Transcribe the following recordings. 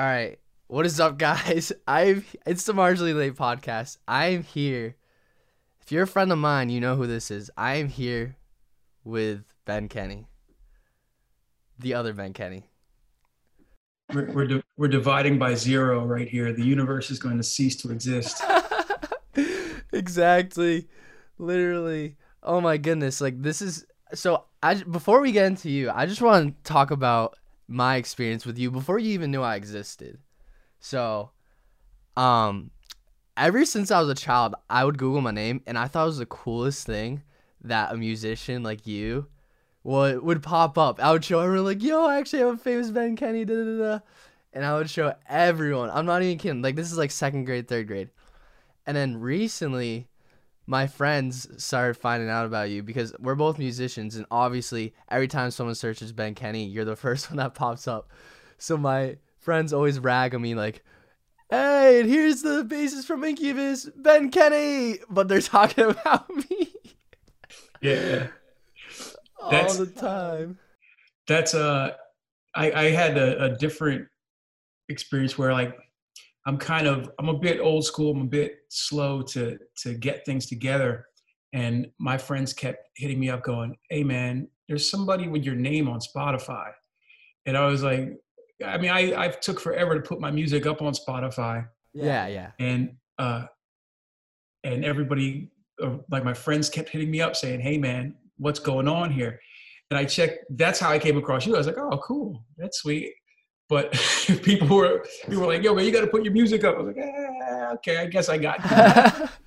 All right. What is up, guys? I've it's the Marginally Late podcast. I'm here. If you're a friend of mine, you know who this is. I am here with Ben Kenny, the other Ben Kenny. We're we're, di- we're dividing by zero right here. The universe is going to cease to exist. exactly, literally. Oh my goodness! Like this is so. I before we get into you, I just want to talk about my experience with you before you even knew I existed. So, um, ever since I was a child, I would Google my name, and I thought it was the coolest thing that a musician like you would would pop up. I would show everyone like, "Yo, I actually have a famous Ben Kenny," da da da, and I would show everyone. I'm not even kidding. Like this is like second grade, third grade, and then recently, my friends started finding out about you because we're both musicians, and obviously, every time someone searches Ben Kenny, you're the first one that pops up. So my friends always rag on me like, "Hey, and here's the bassist from Incubus, Ben Kenny," but they're talking about me Yeah, That's, all the time. that's uh, I I had a, a different experience where like I'm kind of I'm a bit old school. I'm a bit slow to to get things together, and my friends kept hitting me up, going, "Hey man, there's somebody with your name on Spotify," and I was like, I mean, I I took forever to put my music up on Spotify. Yeah, yeah. and uh and everybody uh, like my friends kept hitting me up saying hey man what's going on here and i checked that's how i came across you i was like oh cool that's sweet but people were people were like yo man you got to put your music up i was like ah, okay i guess i got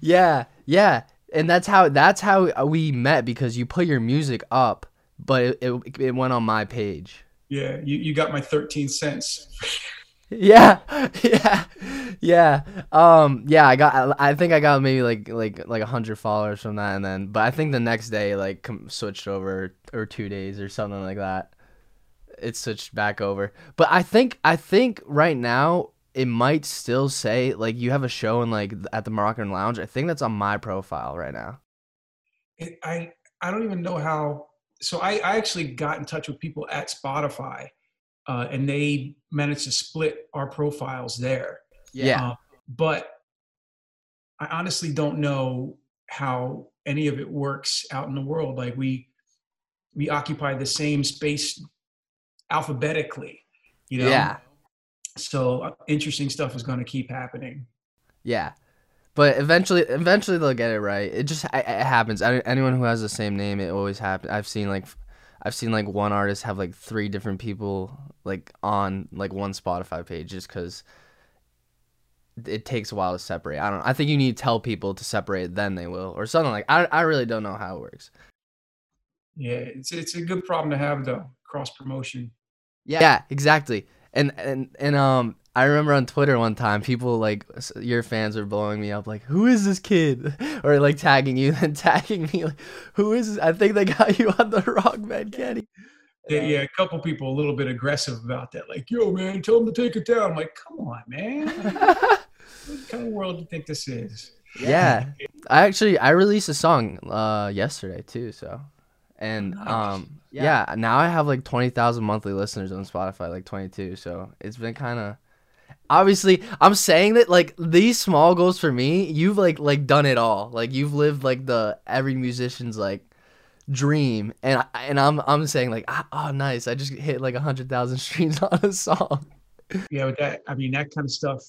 yeah, yeah, and that's how that's how we met because you put your music up, but it it, it went on my page. yeah you, you got my 13 cents Yeah, yeah, yeah. Um, yeah. I got. I think I got maybe like like like a hundred followers from that, and then but I think the next day like switched over or two days or something like that. It switched back over, but I think I think right now it might still say like you have a show in like at the Moroccan Lounge. I think that's on my profile right now. it, i i don't even know how so i i actually got in touch with people at spotify uh, and they managed to split our profiles there Yeah. Uh, but I honestly don't know how any of it works out in the world. Like we we occupy the same space alphabetically, you know. Yeah. So uh, interesting stuff is going to keep happening. Yeah, but eventually, eventually they'll get it right. It just it, it happens. Anyone who has the same name, it always happens. I've seen like, I've seen like one artist have like three different people like on like one Spotify page just because it takes a while to separate. I don't. I think you need to tell people to separate, then they will, or something like. I I really don't know how it works. Yeah, it's it's a good problem to have though. Cross promotion. Yeah, exactly. And and and um, I remember on Twitter one time, people like your fans were blowing me up, like, "Who is this kid?" or like tagging you and tagging me, like, "Who is this? I think they got you on the wrong man, Kenny." Yeah, yeah, a couple people a little bit aggressive about that. Like, yo, man, tell them to take it down. I'm like, come on, man. what kind of world do you think this is? yeah, I actually I released a song uh yesterday too, so. And Nice. um yeah. now I have like 20,000 monthly listeners on Spotify, like 22, so it's been kind of obviously i'm saying that like these small goals for me you've like like done it all like you've lived like the every musician's like dream and I, and i'm i'm saying like ah, oh nice i just hit like a hundred thousand streams on a song Yeah, but that I mean that kind of stuff,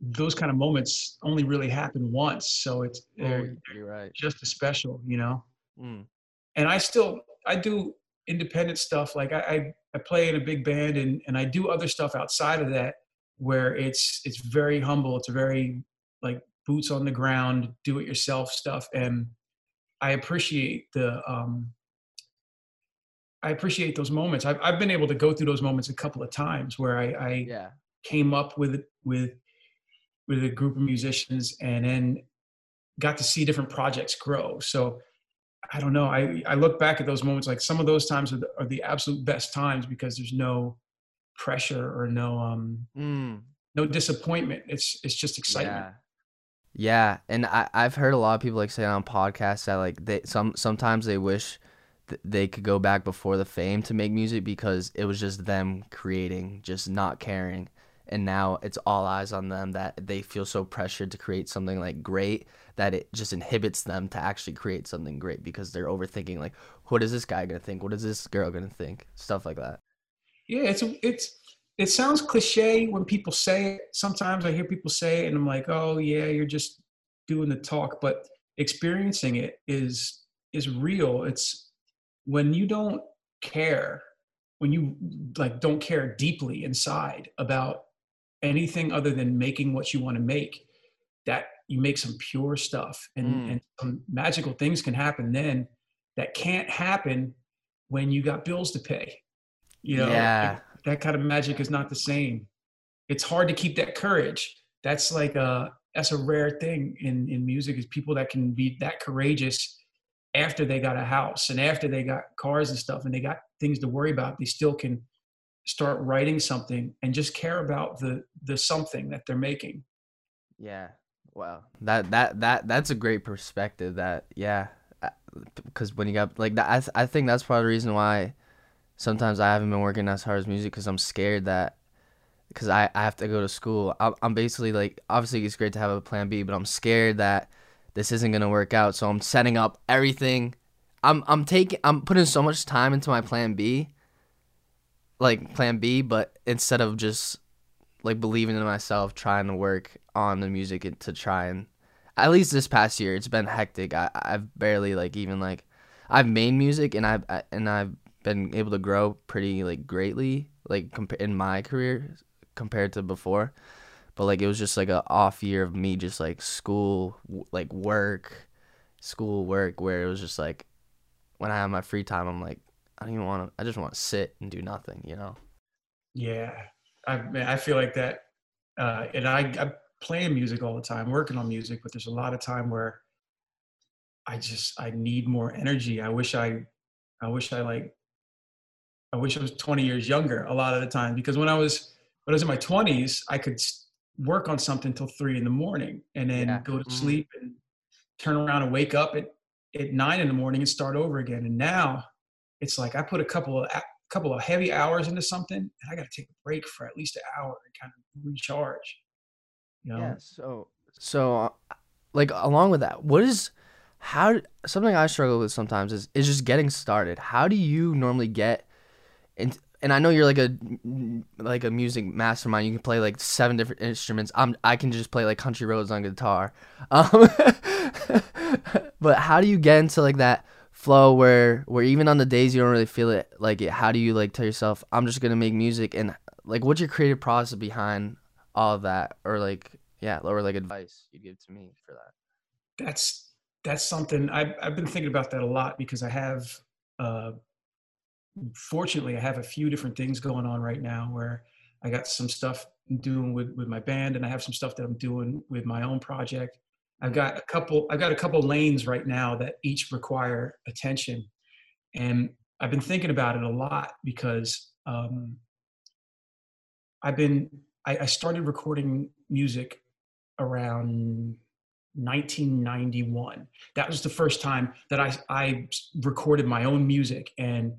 those kind of moments only really happen once. So it's they're you're right just as special, you know. mm. And I still I do independent stuff. Like I I, I play in a big band and and I do other stuff outside of that where it's it's very humble. It's very like boots on the ground, do it yourself stuff. And I appreciate the um I appreciate those moments. I've I've been able to go through those moments a couple of times where I, I yeah came up with with with a group of musicians and then got to see different projects grow so i don't know i i look back at those moments like some of those times are the, are the absolute best times because there's no pressure or no um mm. no disappointment it's it's just excitement Yeah, Yeah, and I I've heard a lot of people like say on podcasts that like they some sometimes they wish th- they could go back before the fame to make music because it was just them creating, just not caring. And now it's all eyes on them that they feel so pressured to create something like great that it just inhibits them to actually create something great because they're overthinking like what is this guy gonna think? What is this girl gonna think? Stuff like that. Yeah it's it's it sounds cliche when people say it. Sometimes i hear people say it and i'm like oh yeah you're just doing the talk but experiencing it is is real. It's when you don't care when you like don't care deeply inside about anything other than making what you want to make that you make some pure stuff and, mm. and some magical things can happen then that can't happen when you got bills to pay you know yeah. that kind of magic is not the same it's hard to keep that courage that's like a that's a rare thing in in music is people that can be that courageous after they got a house and after they got cars and stuff and they got things to worry about they still can start writing something and just care about the the something that they're making. Yeah. Wow. That that that that's a great perspective that yeah uh, because when you got like that I, th- I think that's part of the reason why sometimes i haven't been working as hard as music because i'm scared that because I, I have to go to school. I'm, I'm basically like obviously it's great to have a plan b but i'm scared that this isn't gonna work out. So i'm setting up everything. I'm i'm taking i'm putting so much time into my plan b like plan B, but instead of just like believing in myself, trying to work on the music to try and at least this past year, it's been hectic. I I've barely like even like I've made music and I've and I've been able to grow pretty like greatly like compa- in my career compared to before. But like it was just like a off year of me just like school like work, school work where it was just like when I have my free time I'm like I don't even want to. I just want to sit and do nothing. You know. Yeah, I I feel like that, uh, and I I'm playing music all the time, working on music, but there's a lot of time where I just I need more energy. I wish I I wish I like I wish I was 20 years younger a lot of the time because when I was when I was in my 20s, I could work on something till three in the morning and then yeah. go to mm-hmm. sleep and turn around and wake up at at nine in the morning and start over again. And now it's like I put a couple of a couple of heavy hours into something, and I got to take a break for at least an hour and kind of recharge. You know? Yeah. So so uh, like along with that, what is how something I struggle with sometimes is is just getting started. How do you normally get and and I know you're like a like a music mastermind. You can play like seven different instruments. I'm I can just play like country roads on guitar. Um, but how do you get into like that flow where where even on the days you don't really feel it like it how do you like tell yourself i'm just gonna make music and like what's your creative process behind all of that? Or like yeah or like advice you'd give to me for that? That's that's something I've, I've been thinking about that a lot because i have uh fortunately i have a few different things going on right now where i got some stuff doing with with my band and i have some stuff that i'm doing with my own project I've got a couple. I've got a couple lanes right now that each require attention, and I've been thinking about it a lot because um, I've been. I, I started recording music around 1991. That was the first time that I I recorded my own music, and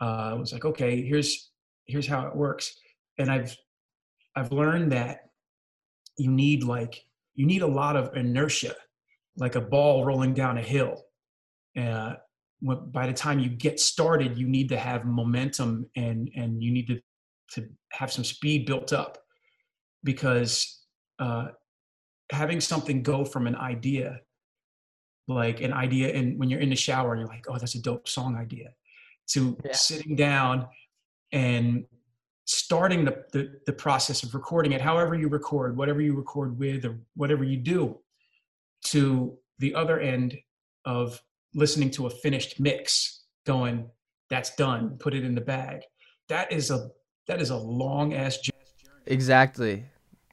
uh, I was like, okay, here's here's how it works. And I've I've learned that you need like you need a lot of inertia, like a ball rolling down a hill. Uh, by the time you get started, you need to have momentum and and you need to to have some speed built up because uh, having something go from an idea, like an idea, and when you're in the shower and you're like, oh, that's a dope song idea, to yeah. sitting down and starting the, the, the process of recording it, however you record, whatever you record with, or whatever you do, to the other end of listening to a finished mix, going, "That's done. Put it in the bag." That is a that is a long ass journey. Exactly,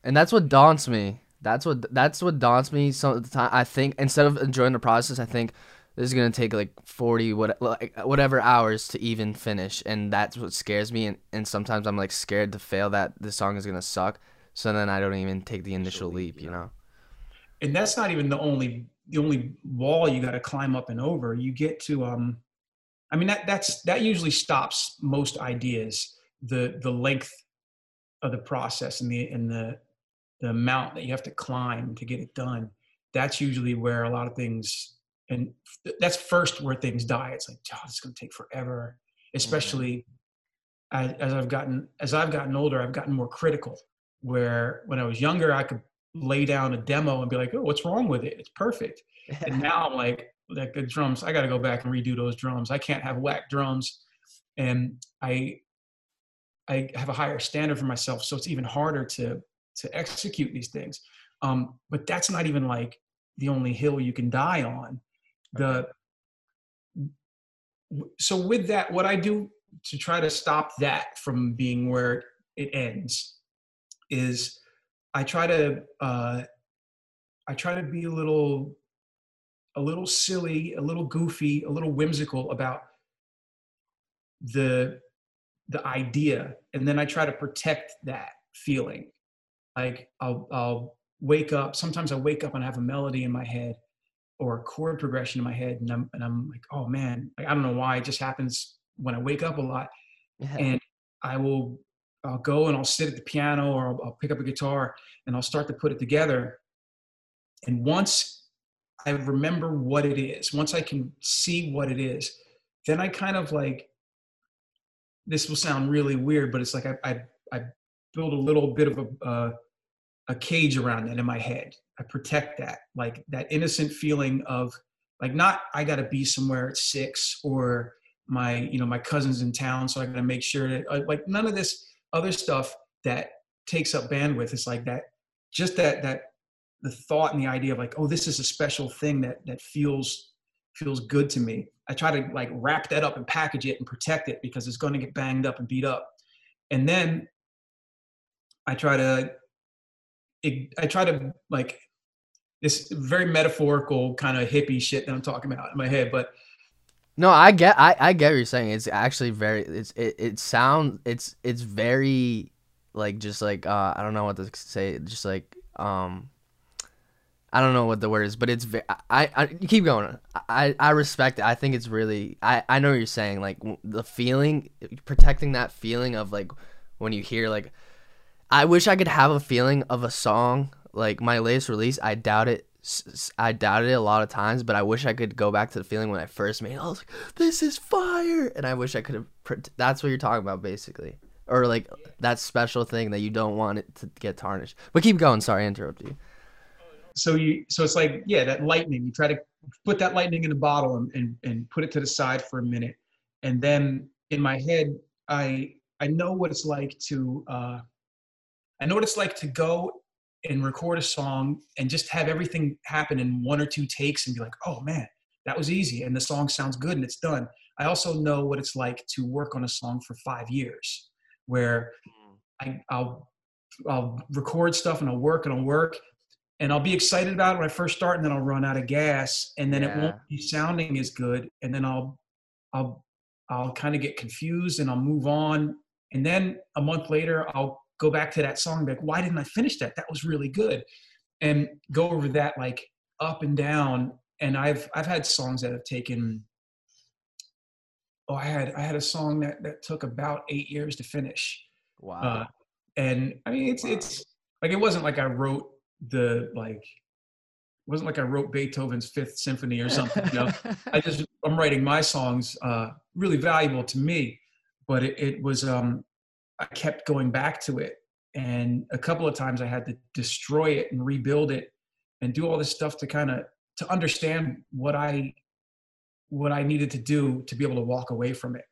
and that's what daunts me. That's what that's what daunts me. Some of the time I think instead of enjoying the process, I think this is gonna take like 40 what like whatever hours to even finish and that's what scares me and, and sometimes i'm like scared to fail that the song is gonna suck so then i don't even take the initial leap you know? And that's not even the only the only wall you got to climb up and over. You get to um i mean that that's that usually stops most ideas the the length of the process and the and the the amount that you have to climb to get it done. That's usually where a lot of things and that's first where things die. It's like oh, it's going to take forever mm-hmm. especially mm-hmm. as, as i've gotten as i've gotten older i've gotten more critical where when i was younger i could lay down a demo and be like oh what's wrong with it? It's perfect. And now i'm like like the drums i got to go back and redo those drums. I can't have whack drums. And i i have a higher standard for myself so it's even harder to to execute these things. Um, but that's not even like the only hill you can die on the so with that what i do to try to stop that from being where it ends is i try to uh, i try to be a little a little silly a little goofy a little whimsical about the the idea and then i try to protect that feeling. Like i'll i'll wake up sometimes i wake up and I have a melody in my head or a chord progression in my head and I'm and I'm like, oh man, like I don't know why it just happens when I wake up a lot. Yeah. And I will I'll go and I'll sit at the piano or I'll, I'll, pick up a guitar and I'll start to put it together. And once I remember what it is, once I can see what it is, then I kind of like this will sound really weird, but it's like I I, I build a little bit of a uh, a cage around that in my head. I protect that, like that innocent feeling of like not I got to be somewhere at six or my you know my cousin's in town, so I got to make sure that uh, like none of this other stuff that takes up bandwidth is like that. Just that that the thought and the idea of like oh this is a special thing that that feels feels good to me. I try to like wrap that up and package it and protect it because it's going to get banged up and beat up. And then I try to I try to like this very metaphorical kind of hippie shit that I'm talking about in my head, but no, I get I, I get what you're saying. It's actually very it's it, it sounds it's it's very like just like uh I don't know what to say just like um I don't know what the word is, but it's very, I, I keep going. I, I respect it. I think it's really I, I know what you're saying like the feeling protecting that feeling of like when you hear like I wish I could have a feeling of a song like my latest release. I doubt it. I doubted it a lot of times, but I wish I could go back to the feeling when I first made it. I was like, "This is fire," and I wish I could have. That's what you're talking about, basically, or like that special thing that you don't want it to get tarnished. But keep going. Sorry, I interrupted you. So you, so it's like, yeah, that lightning. You try to put that lightning in a bottle and, and and put it to the side for a minute, and then in my head, I I know what it's like to. uh I know what it's like to go and record a song and just have everything happen in one or two takes and be like, oh man, that was easy. And the song sounds good and it's done. I also know what it's like to work on a song for five years where hmm. I, I'll, I'll record stuff and I'll work and I'll work and I'll be excited about it when I first start and then I'll run out of gas and then yeah. it won't be sounding as good. And then I'll, I'll, I'll kind of get confused and I'll move on. And then a month later, I'll go back to that song like why didn't i finish that that was really good and go over that like up and down and i've i've had songs that have taken oh i had i had a song that that took about eight years to finish wow uh, and i mean it's wow. it's like it wasn't like i wrote the like it wasn't like I wrote Beethoven's Fifth Symphony or something. You know, I just I'm writing my songs, uh, really valuable to me. But it, it was um, I kept going back to it. And a couple of times I had to destroy it and rebuild it and do all this stuff to kind of to understand what I what I needed to do to be able to walk away from it.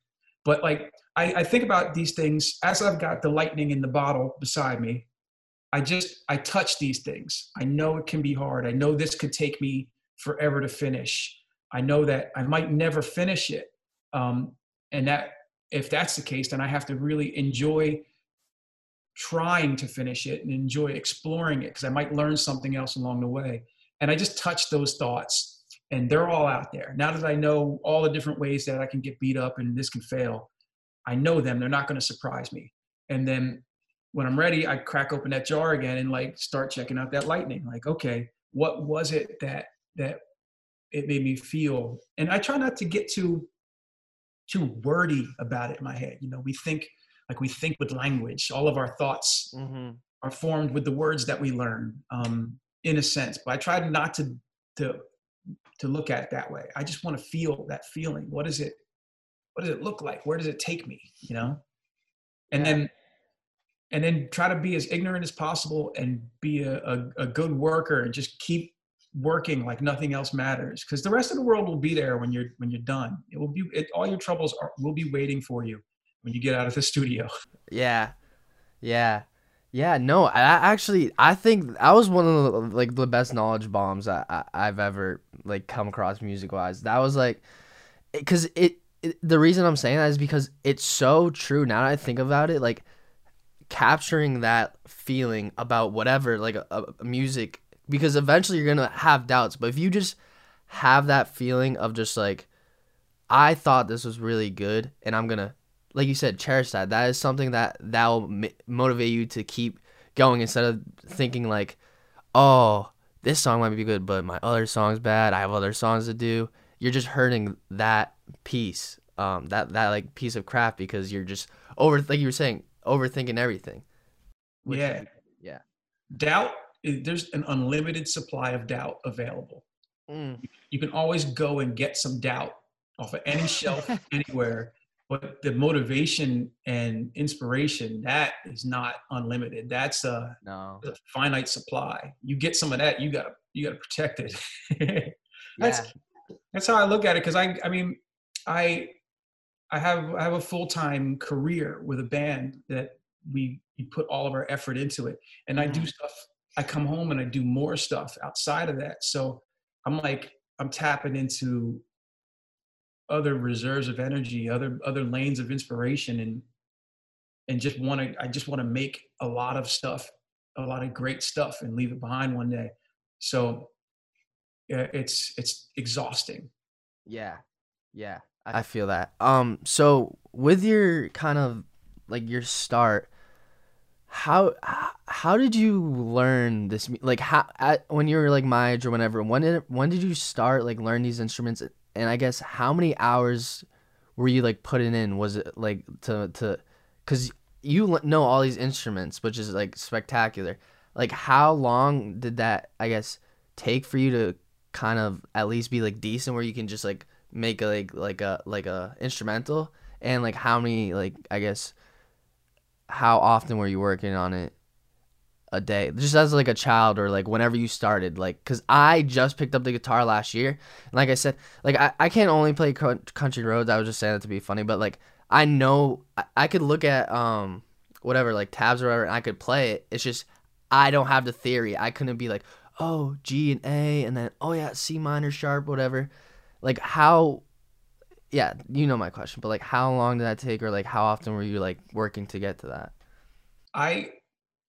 But like I, I think about these things as I've got the lightning in the bottle beside me. I just I touch these things. I know it can be hard. I know this could take me forever to finish. I know that I might never finish it. Um, and that if that's the case, then I have to really enjoy trying to finish it and enjoy exploring it because I might learn something else along the way. And I just touch those thoughts and they're all out there. Now that I know all the different ways that I can get beat up and this can fail, I know them. They're not going to surprise me. And then when I'm ready, I crack open that jar again and like start checking out that lightning. Like, okay, what was it that that it made me feel? And I try not to get too too wordy about it in my head. You know, we think like we think with language. All of our thoughts Mm-hmm. are formed with the words that we learn um, in a sense. But i tried not to to to look at it that way. I just want to feel that feeling. What is it what does it look like? Where does it take me? You know? And Yeah. then and then try to be as ignorant as possible and be a, a, a good worker and just keep working like nothing else matters because the rest of the world will be there when you're when you're done it will be it, all your troubles are, will be waiting for you when you get out of the studio Yeah, yeah, yeah. No, I I actually I think that was one of the like the best knowledge bombs I, I I've ever like come across music wise. That was like, because it, it the reason I'm saying that is because it's so true. Now that I think about it, like capturing that feeling about whatever like a, a music because eventually you're gonna have doubts but if you just have that feeling of just like i thought this was really good and i'm gonna like you said cherish that. That is something that that will m- motivate you to keep going instead of thinking like oh this song might be good but my other song's bad. I have other songs to do. You're just hurting that piece um that that like piece of craft because you're just over like you were saying overthinking everything. Which- yeah. Yeah. doubt there's an unlimited supply of doubt available. Mm. you can always go and get some doubt off of any shelf anywhere but the motivation and inspiration that is not unlimited. That's a, no. a finite supply. You get some of that you gotta you gotta protect it. That's yeah. that's how i look at it because i i mean i i have i have a full-time career with a band that we we put all of our effort into it and i do Mhm. stuff i come home and i do more stuff outside of that so i'm like i'm tapping into other reserves of energy other other lanes of inspiration and and just want to i just want to make a lot of stuff a lot of great stuff and leave it behind one day so yeah, it's it's exhausting Yeah. Yeah. I feel that. Um so with your kind of like your start how how did you learn this like how at, when you were like my age or whenever when did when did you start like learn these instruments? And I guess how many hours were you like putting in? Was it like to to cuz you know all these instruments which is like spectacular. Like how long did that I guess take for you to kind of at least be like decent where you can just like make a like like a like a instrumental? And like how many like I guess how often were you working on it a day? Just as like a child or like whenever you started like because i just picked up the guitar last year. And like i said like i, I can't only play country roads. I was just saying that to be funny but like i know I, I could look at um whatever like tabs or whatever and i could play it. It's just i don't have the theory. I couldn't be like oh g and a and then oh yeah c minor sharp whatever. Like how yeah you know my question but like how long did that take or like how often were you like working to get to that I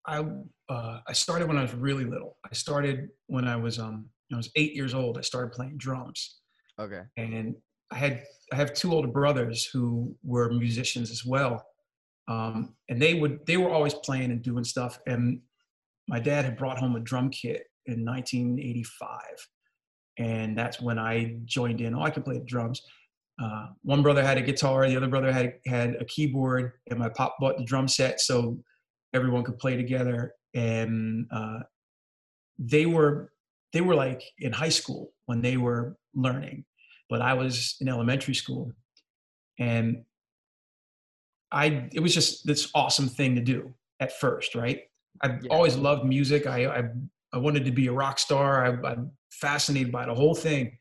I uh, I started when I was really little. I started when I was um I was eight years old. I started playing drums, okay and I had I have two older brothers who were musicians as well, um, and they would they were always playing and doing stuff. And my dad had brought home a drum kit in 1985, and that's when I joined in. Oh, I can play the drums. Uh, one brother had a guitar, the other brother had had a keyboard, and my pop bought the drum set so everyone could play together. And uh, they were they were like in high school when they were learning, but I was in elementary school, and I it was just this awesome thing to do at first, right? I've Yeah. always loved music. I, I I wanted to be a rock star. I, I'm fascinated by the whole thing.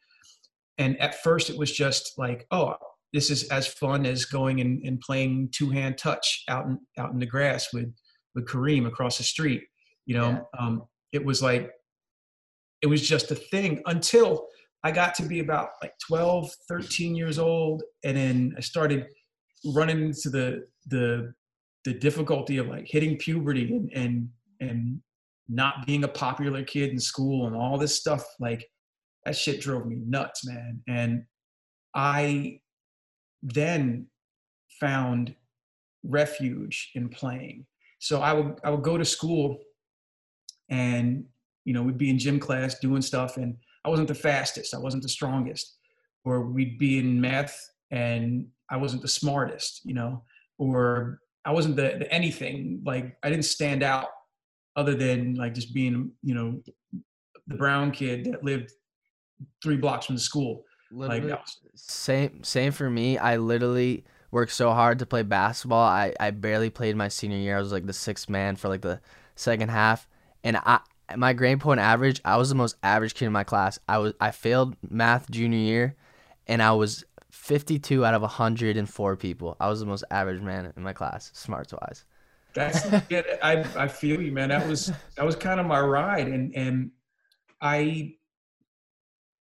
And at first, it was just like, oh, this is as fun as going and, and playing two hand touch out in out in the grass with with Kareem across the street. You know, Yeah. um, it was like it was just a thing until I got to be about like 12, 13 years old, and then I started running into the the the difficulty of like hitting puberty and and and not being a popular kid in school and all this stuff like that shit drove me nuts man and i then found refuge in playing so i would i would go to school and you know we'd be in gym class doing stuff and i wasn't the fastest i wasn't the strongest or we'd be in math and i wasn't the smartest you know or I wasn't the, the anything. Like I didn't stand out other than like just being, you know, the brown kid that lived three blocks from the school. Literally, like same same for me. I literally worked so hard to play basketball. I, I barely played my senior year. I was like the sixth man for like the second half. And I my grade point average, I was the most average kid in my class. I was I failed math junior year and I was 52 out of 104 people. I was the most average man in my class, smarts wise. That's good. I I feel you, man. That was that was kind of my ride, and and I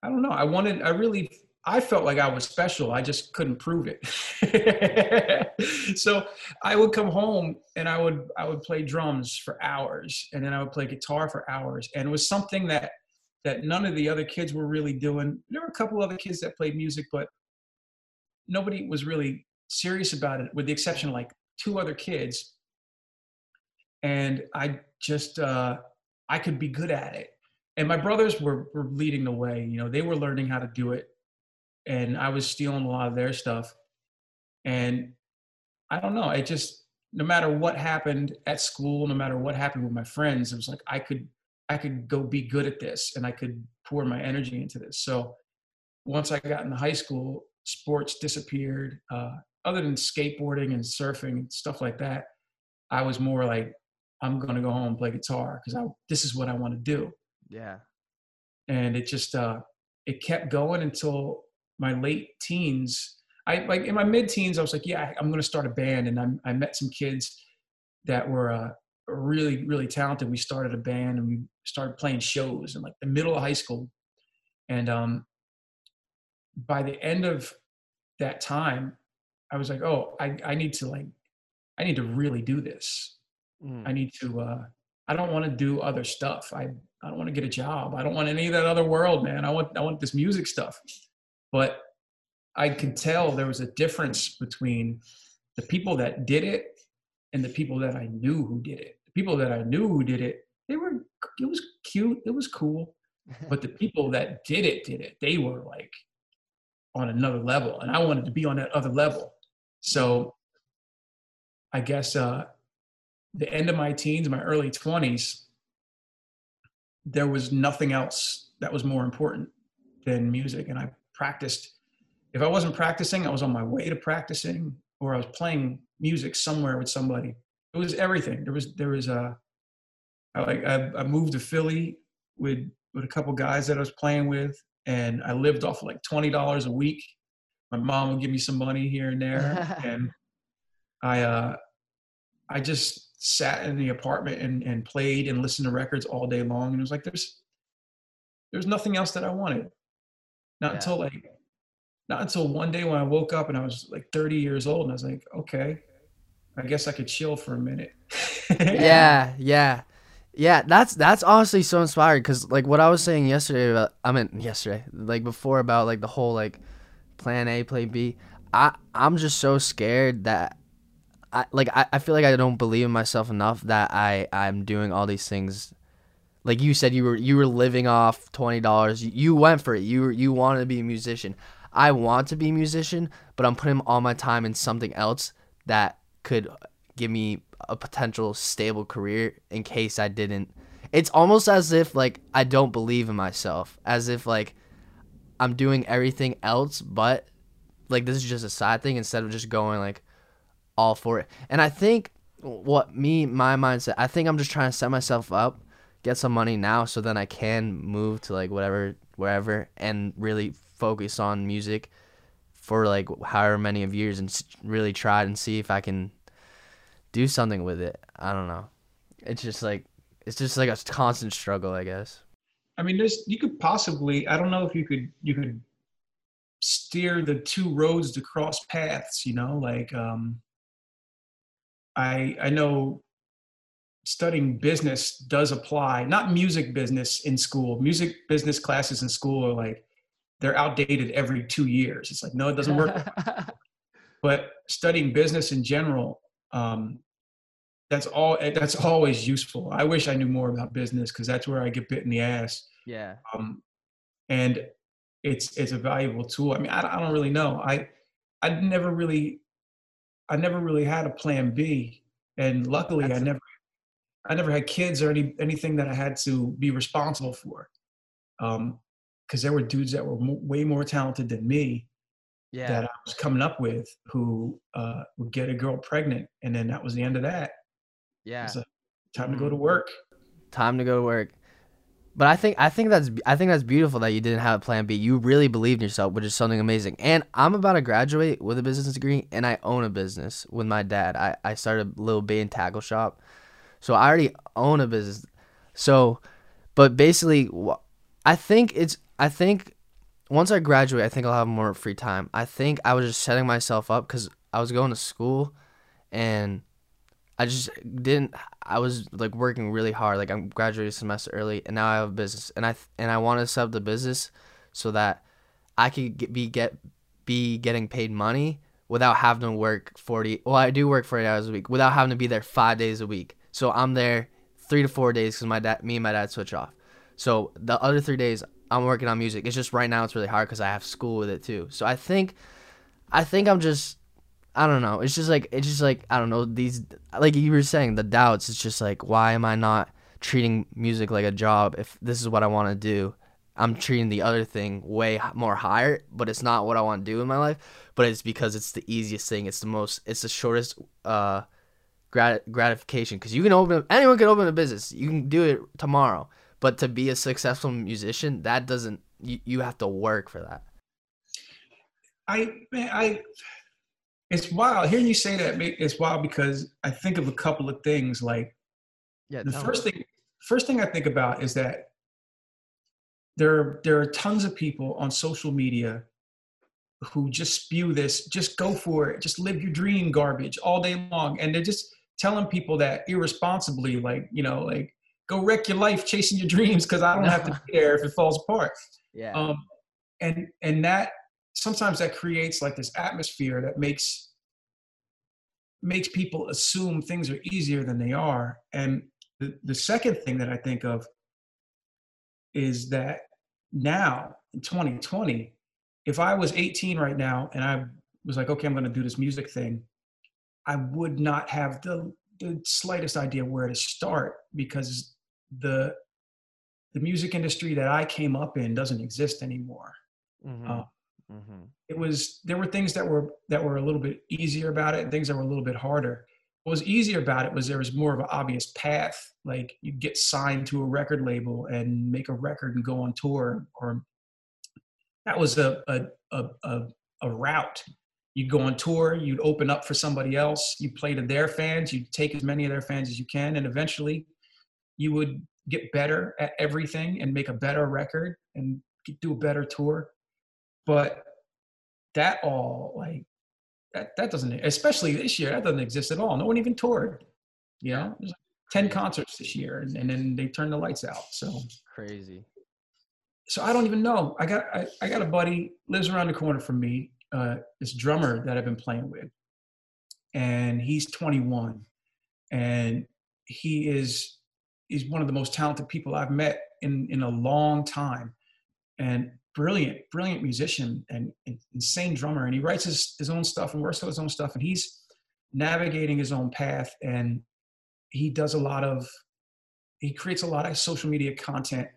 I don't know. I wanted. I really. I felt like I was special. I just couldn't prove it. so I would come home and I would I would play drums for hours, and then I would play guitar for hours, and it was something that that none of the other kids were really doing. There were a couple other kids that played music, but nobody was really serious about it, with the exception of like two other kids. And I just uh, I could be good at it, and my brothers were were leading the way. You know, they were learning how to do it, and I was stealing a lot of their stuff. And I don't know. It just no matter what happened at school, no matter what happened with my friends, it was like I could I could go be good at this, and I could pour my energy into this. So once I got into high school, sports disappeared. Uh, other than skateboarding and surfing and stuff like that, I was more like, I'm going to go home and play guitar because this is what I want to do. Yeah. And it just uh, it kept going until my late teens. I like in my mid teens, I was like, yeah, I'm going to start a band, and I, I met some kids that were uh, really really talented. We started a band and we started playing shows in like the middle of high school, and um, by the end of that time, I was like, oh, I, I need to like, I need to really do this. Mm. I need to, uh, I don't want to do other stuff. I, I don't want to get a job. I don't want any of that other world, man. I want, I want this music stuff. But I could tell there was a difference between the people that did it and the people that I knew who did it. The people that I knew who did it, they were, it was cute. It was cool. but the people that did it, did it, they were like, on another level and i wanted to be on that other level so i guess uh the end of my teens my early 20s there was nothing else that was more important than music. And i practiced if i wasn't practicing i was on my way to practicing or i was playing music somewhere with somebody. It was everything. There was there was a I, like I, I moved to philly with with a couple guys that i was playing with and I lived off like twenty dollars a week. My mom would give me some money here and there, and I uh, I just sat in the apartment and, and played and listened to records all day long. And it was like there's there's nothing else that I wanted. Not yeah. until like not until one day when I woke up and I was like 30 years old and I was like, okay, I guess I could chill for a minute. yeah, yeah. Yeah, that's that's honestly so inspiring because like what I was saying yesterday about I mean yesterday like before about like the whole like plan A plan B I I'm just so scared that I like I, I feel like I don't believe in myself enough that I I'm doing all these things. Like you said you were you were living off twenty dollars. You, went for it. You you wanted to be a musician. I want to be a musician but I'm putting all my time in something else that could give me a potential stable career in case I didn't. It's almost as if like I don't believe in myself, as if like I'm doing everything else, but like this is just a side thing instead of just going like all for it. And I think what me my mindset, I think I'm just trying to set myself up, get some money now, so then I can move to like whatever wherever and really focus on music for like however many of years and really try and see if I can do something with it. I don't know. It's just like it's just like a constant struggle, I guess. I mean, there's you could possibly I don't know if you could you could steer the two roads to cross paths. You know, like um, I I know studying business does apply, not music business in school. Music business classes in school are like they're outdated every two years. It's like no, it doesn't work. but studying business in general um, that's all that's always useful i wish i knew more about business because that's where i get bit in the ass yeah um, and it's it's a valuable tool i mean I, I don't really know i i never really I never really had a plan B, and luckily That's I never I never had kids or any anything that I had to be responsible for. Um, because there were dudes that were mo- way more talented than me Yeah. that I was coming up with who uh, would get a girl pregnant, and then that was the end of that. yeah. A- Time to go Mhm. to work. time to go to work. But I think I think that's I think that's beautiful that you didn't have a plan B. You really believed in yourself, which is something amazing. And I'm about to graduate with a business degree, and I own a business with my dad. I I started a little bait and tackle shop, so I already own a business. So, but basically, I think it's I think once I graduate, I think I'll have more free time. I think I was just setting myself up because I was going to school, and I just didn't. I was like working really hard. Like I'm graduating semester early, and now I have a business, and I and I want to set up the business so that I could get, be get be getting paid money without having to work forty. Well, I do work forty hours a week without having to be there five days a week. So I'm there three to four days because my dad, me and my dad switch off. So the other three days I'm working on music. It's just right now it's really hard because I have school with it too. So I think, I think I'm just I don't know. It's just like it's just like I don't know these like you were saying the doubts. It's just like why am I not treating music like a job if this is what I want to do? I'm treating the other thing way more higher, but it's not what I want to do in my life. But it's because it's the easiest thing. It's the most. It's the shortest uh grat- gratification because you can open anyone can open a business. You can do it tomorrow. But to be a successful musician, that doesn't. You, you have to work for that. I I it's wild. Hearing you say that, it's wild because I think of a couple of things. Like Yeah. the first thing, first thing I think about is that there there are tons of people on social media who just spew this, just go for it, just live your dream garbage all day long, and they're just telling people that irresponsibly, like you know, like go wreck your life chasing your dreams because I don't have to be there if it falls apart Yeah. um, and and that sometimes that creates like this atmosphere that makes makes people assume things are easier than they are and the, the second thing that i think of is that now in 2020 if i was 18 right now and i was like okay i'm going to do this music thing i would not have the the slightest idea where to start because the the music industry that I came up in doesn't exist anymore. mm-hmm. uh, mm-hmm. It was there were things that were that were a little bit easier about it and things that were a little bit harder. What was easier about it was there was more of an obvious path. Like you get signed to a record label and make a record and go on tour, or that was a a a, a, a route. You'd go on tour, you'd open up for somebody else, you play to their fans, you'd take as many of their fans as you can, and eventually you would get better at everything and make a better record and do a better tour. But that all like that that doesn't especially this year that doesn't exist at all. No one even toured. You know, there's like ten concerts this year, and, and then they turn the lights out. So Crazy. so I don't even know. I got I, I got a buddy lives around the corner from me. Uh, this drummer that I've been playing with, and he's 21, and he is he's one of the most talented people I've met in in a long time, and brilliant brilliant musician and, and insane drummer. And he writes his his own stuff and works on his own stuff, and he's navigating his own path, and he does a lot of he creates a lot of social media content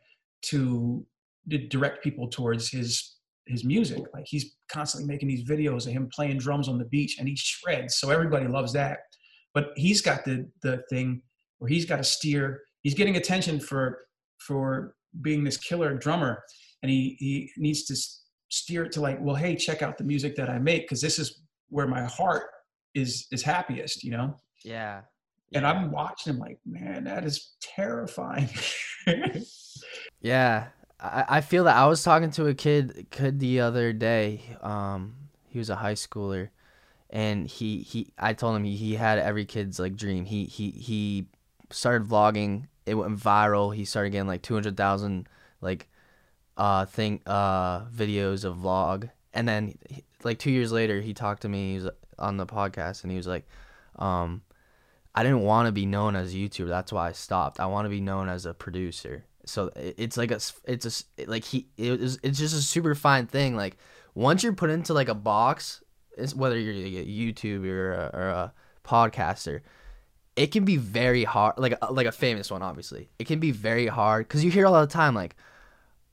to to direct people towards his his music. Like he's constantly making these videos of him playing drums on the beach, and he shreds. So everybody loves that. But he's got the the thing where he's got to steer. He's getting attention for for being this killer drummer, and he he needs to steer it to like, well, hey, check out the music that I make because this is where my heart is is happiest, you know. Yeah. And. I'm watching him like, man, that is terrifying. Yeah, I, I feel that I was talking to a kid kid the other day. Um, he was a high schooler, and he, he I told him he, he had every kid's like dream. He he he started vlogging. It went viral. He started getting like two hundred thousand like uh thing uh videos of vlog, and then like two years later he talked to me. He was on the podcast, and he was like, um. I didn't want to be known as a YouTuber. That's why I stopped. I want to be known as a producer. So it's like a it's a, like he, it is, it's just a super fine thing. Like once you're put into like a box, whether you're a YouTuber or a, or a podcaster, it can be very hard. Like like a famous one, obviously, it can be very hard because you hear all the time like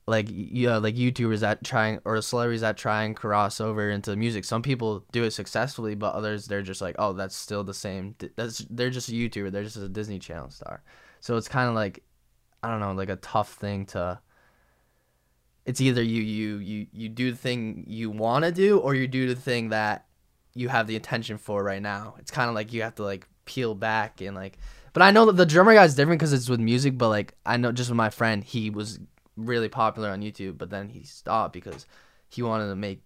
like yeah like YouTubers that trying or celebrities that try and cross over into music. Some people do it successfully, but others they're just like oh that's still the same. That's they're just a YouTuber. They're just a Disney Channel star. So it's kind of like I don't know like a tough thing to it's either you you you you do the thing you want to do or you do the thing that you have the attention for right now. It's kind of like you have to like peel back and like. But I know that the drummer guy is different because it's with music. But like I know just with my friend, he was really popular on YouTube, but then he stopped because he wanted to make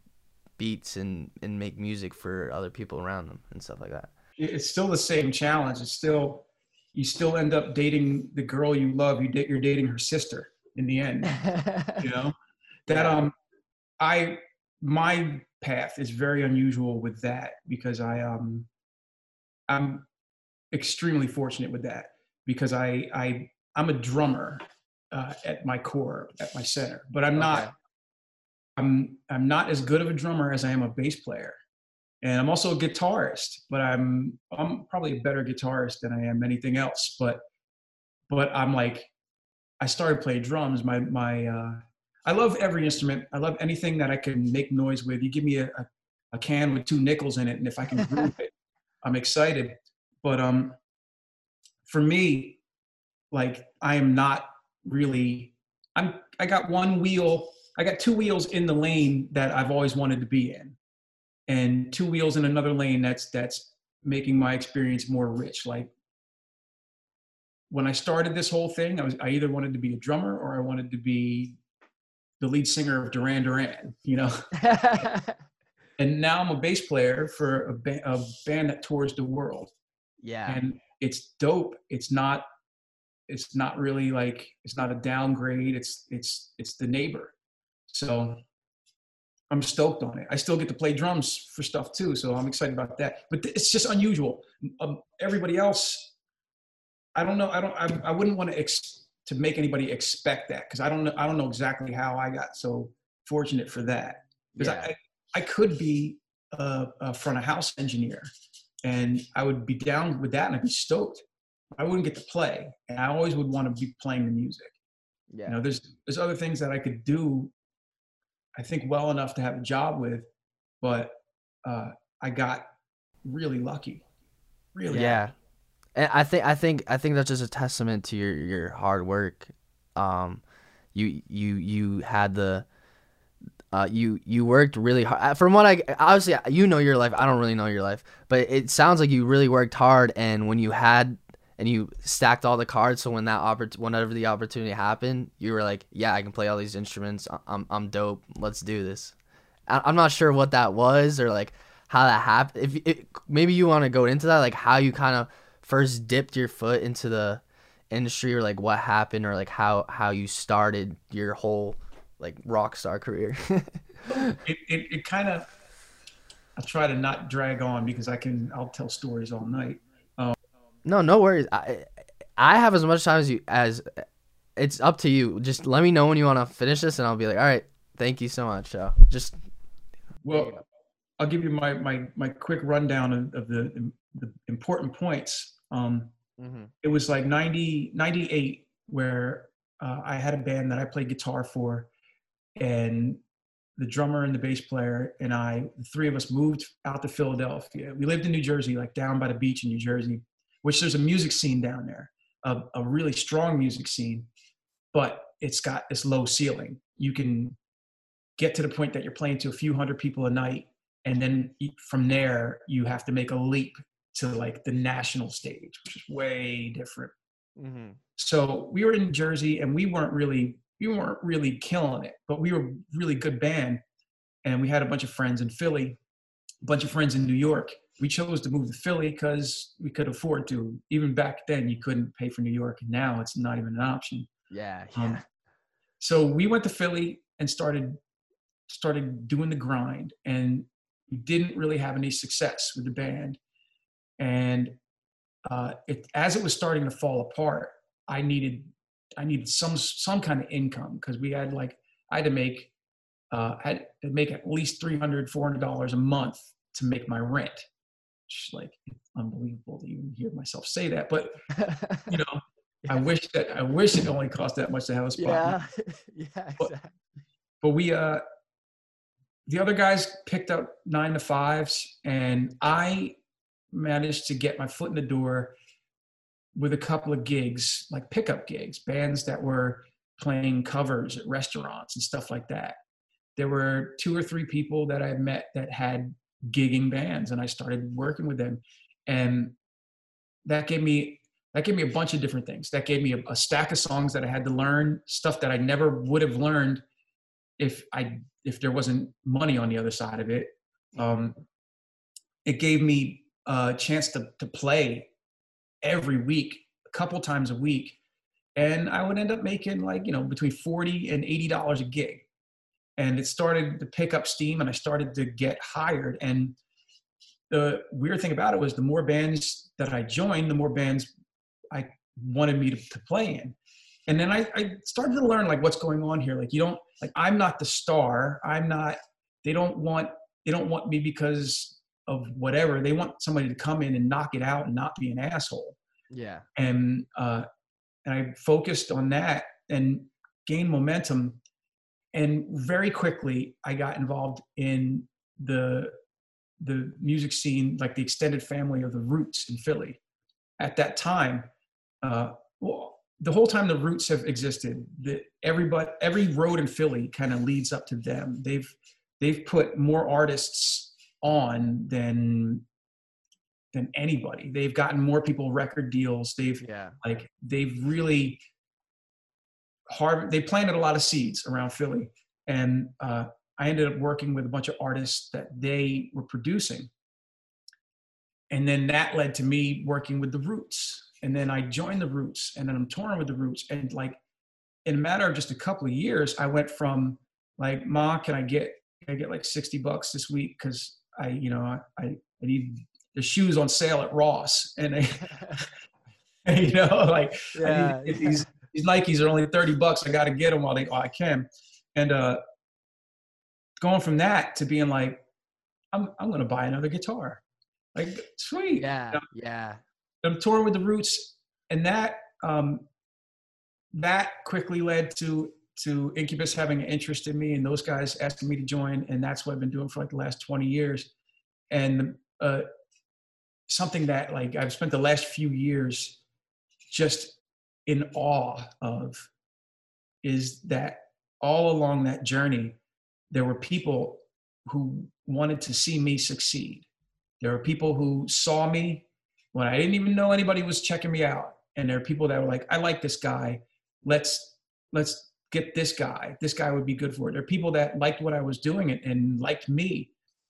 beats and and make music for other people around him and stuff like that. It's still the same challenge. It's still you still end up dating the girl you love. You date you're dating her sister in the end. you know that um i my path is very unusual with that because i um i'm extremely fortunate with that because i i i'm a drummer uh, at my core at my center but i'm not okay. i'm i'm not as good of a drummer as i am a bass player and i'm also a guitarist but i'm i'm probably a better guitarist than i am anything else but but i'm like i started playing drums my my uh I love every instrument. I love anything that I can make noise with. You give me a, a, a can with two nickels in it, and if I can groove it, I'm excited. But um, for me, like I am not really. I'm. I got one wheel. I got two wheels in the lane that I've always wanted to be in, and two wheels in another lane that's that's making my experience more rich. Like when I started this whole thing, I was I either wanted to be a drummer or I wanted to be the lead singer of Duran Duran, you know. and now I'm a bass player for a, ba- a, band that tours the world. Yeah. And it's dope. It's not it's not really like it's not a downgrade. It's it's it's the neighbor. So I'm stoked on it. I still get to play drums for stuff too, so I'm excited about that. But it's just unusual. Um, everybody else, I don't know. I don't. I, I wouldn't want to ex- to make anybody expect that because I don't know I don't know exactly how I got so fortunate for that because yeah. I I could be a, a front of house engineer and I would be down with that and I'd be stoked. I wouldn't get to play and I always would want to be playing the music. Yeah. You know, there's there's other things that I could do. I think well enough to have a job with, but uh, I got really lucky. Really. Yeah. Lucky and I think I think I think that's just a testament to your your hard work. Um, you you you had the uh, you you worked really hard. From what I obviously you know your life, I don't really know your life, but it sounds like you really worked hard. And when you had and you stacked all the cards, so when that oppor- whenever the opportunity happened, you were like, yeah, I can play all these instruments. I'm I'm dope. Let's do this. I'm not sure what that was or like how that happened. If it, maybe you want to go into that, like how you kind of first dipped your foot into the industry or like what happened or like how how you started your whole like rock star career it, it, it kind of i try to not drag on because i can i'll tell stories all night no no worries. I i have as much time as you as it's up to you. Just let me know when you want to finish this and i'll be like all right thank you so much just well i'll give you my my my quick rundown of, of the the important points. Um, mm-hmm. It was like 90, 98 where uh, I had a band that I played guitar for, and the drummer and the bass player and I, the three of us moved out to Philadelphia. We lived in New Jersey, like down by the beach in New Jersey, which there's a music scene down there, a, a really strong music scene, but it's got this low ceiling. You can get to the point that you're playing to a few hundred people a night, and then from there you have to make a leap to like the national stage, which is way different. Mm-hmm. So we were in Jersey and we weren't really we weren't really killing it, but we were really good band. And we had a bunch of friends in Philly, a bunch of friends in New York. We chose to move to Philly because we could afford to. Even back then, you couldn't pay for New York. And now it's not even an option. Yeah, yeah. Um, so we went to Philly and started started doing the grind, and we didn't really have any success with the band and uh, it, as it was starting to fall apart, I needed I needed some some kind of income because we had like I had to make uh, had to make at least 300 400 dollars a month to make my rent. Just like it's unbelievable to even hear myself say that, but you know, I wish that I wish it only cost that much to have a spot. yeah, yeah, But- exactly. But we uh the other guys picked up nine to fives and I managed to get my foot in the door with a couple of gigs, like pickup gigs, bands that were playing covers at restaurants and stuff like that. There were two or three people that I met that had gigging bands and I started working with them. And that gave me that gave me a bunch of different things. That gave me a, a stack of songs that I had to learn, stuff that I never would have learned if I if there wasn't money on the other side of it. Um, it gave me a chance to to play every week, a couple times a week, and I would end up making like you know between forty and eighty dollars a gig. And it started to pick up steam, and I started to get hired. And the weird thing about it was the more bands that I joined, the more bands I wanted me to, to play in. And then I, I started to learn like what's going on here. Like you don't like I'm not the star. I'm not. They don't want they don't want me because of whatever. They want somebody to come in and knock it out and not be an asshole. Yeah, And uh, and I focused on that and gained momentum. And very quickly, I got involved in the the music scene, like the extended family of the Roots in Philly. At that time, uh, well, the whole time the Roots have existed, the, everybody, every road in Philly kind of leads up to them. They've they've put more artists on than than anybody. They've gotten more people record deals. They've yeah, like they've really hard. They planted a lot of seeds around Philly, and uh, I ended up working with a bunch of artists that they were producing, and then that led to me working with the Roots. And then I joined the Roots, and then I'm touring with the Roots, and like in a matter of just a couple of years, I went from like, "Ma, can I get can I get like sixty bucks this week? Because I, you know, I, I need the shoes on sale at Ross, and they, you know, like I yeah, need to get these these Nikes are only thirty bucks. I got to get them while they while I can, and uh, going from that to being like, I'm I'm gonna buy another guitar, like sweet. yeah, yeah, I'm touring with the Roots, and that um, that quickly led to to Incubus having an interest in me, and those guys asking me to join, and that's what I've been doing for like the last 20 years. And uh, something that like I've spent the last few years just in awe of is that all along that journey, there were people who wanted to see me succeed. There were people who saw me when I didn't even know anybody was checking me out. And there are people that were like, I like this guy. Let's let's get this guy. This guy would be good for it. There are people that liked what I was doing and, and liked me.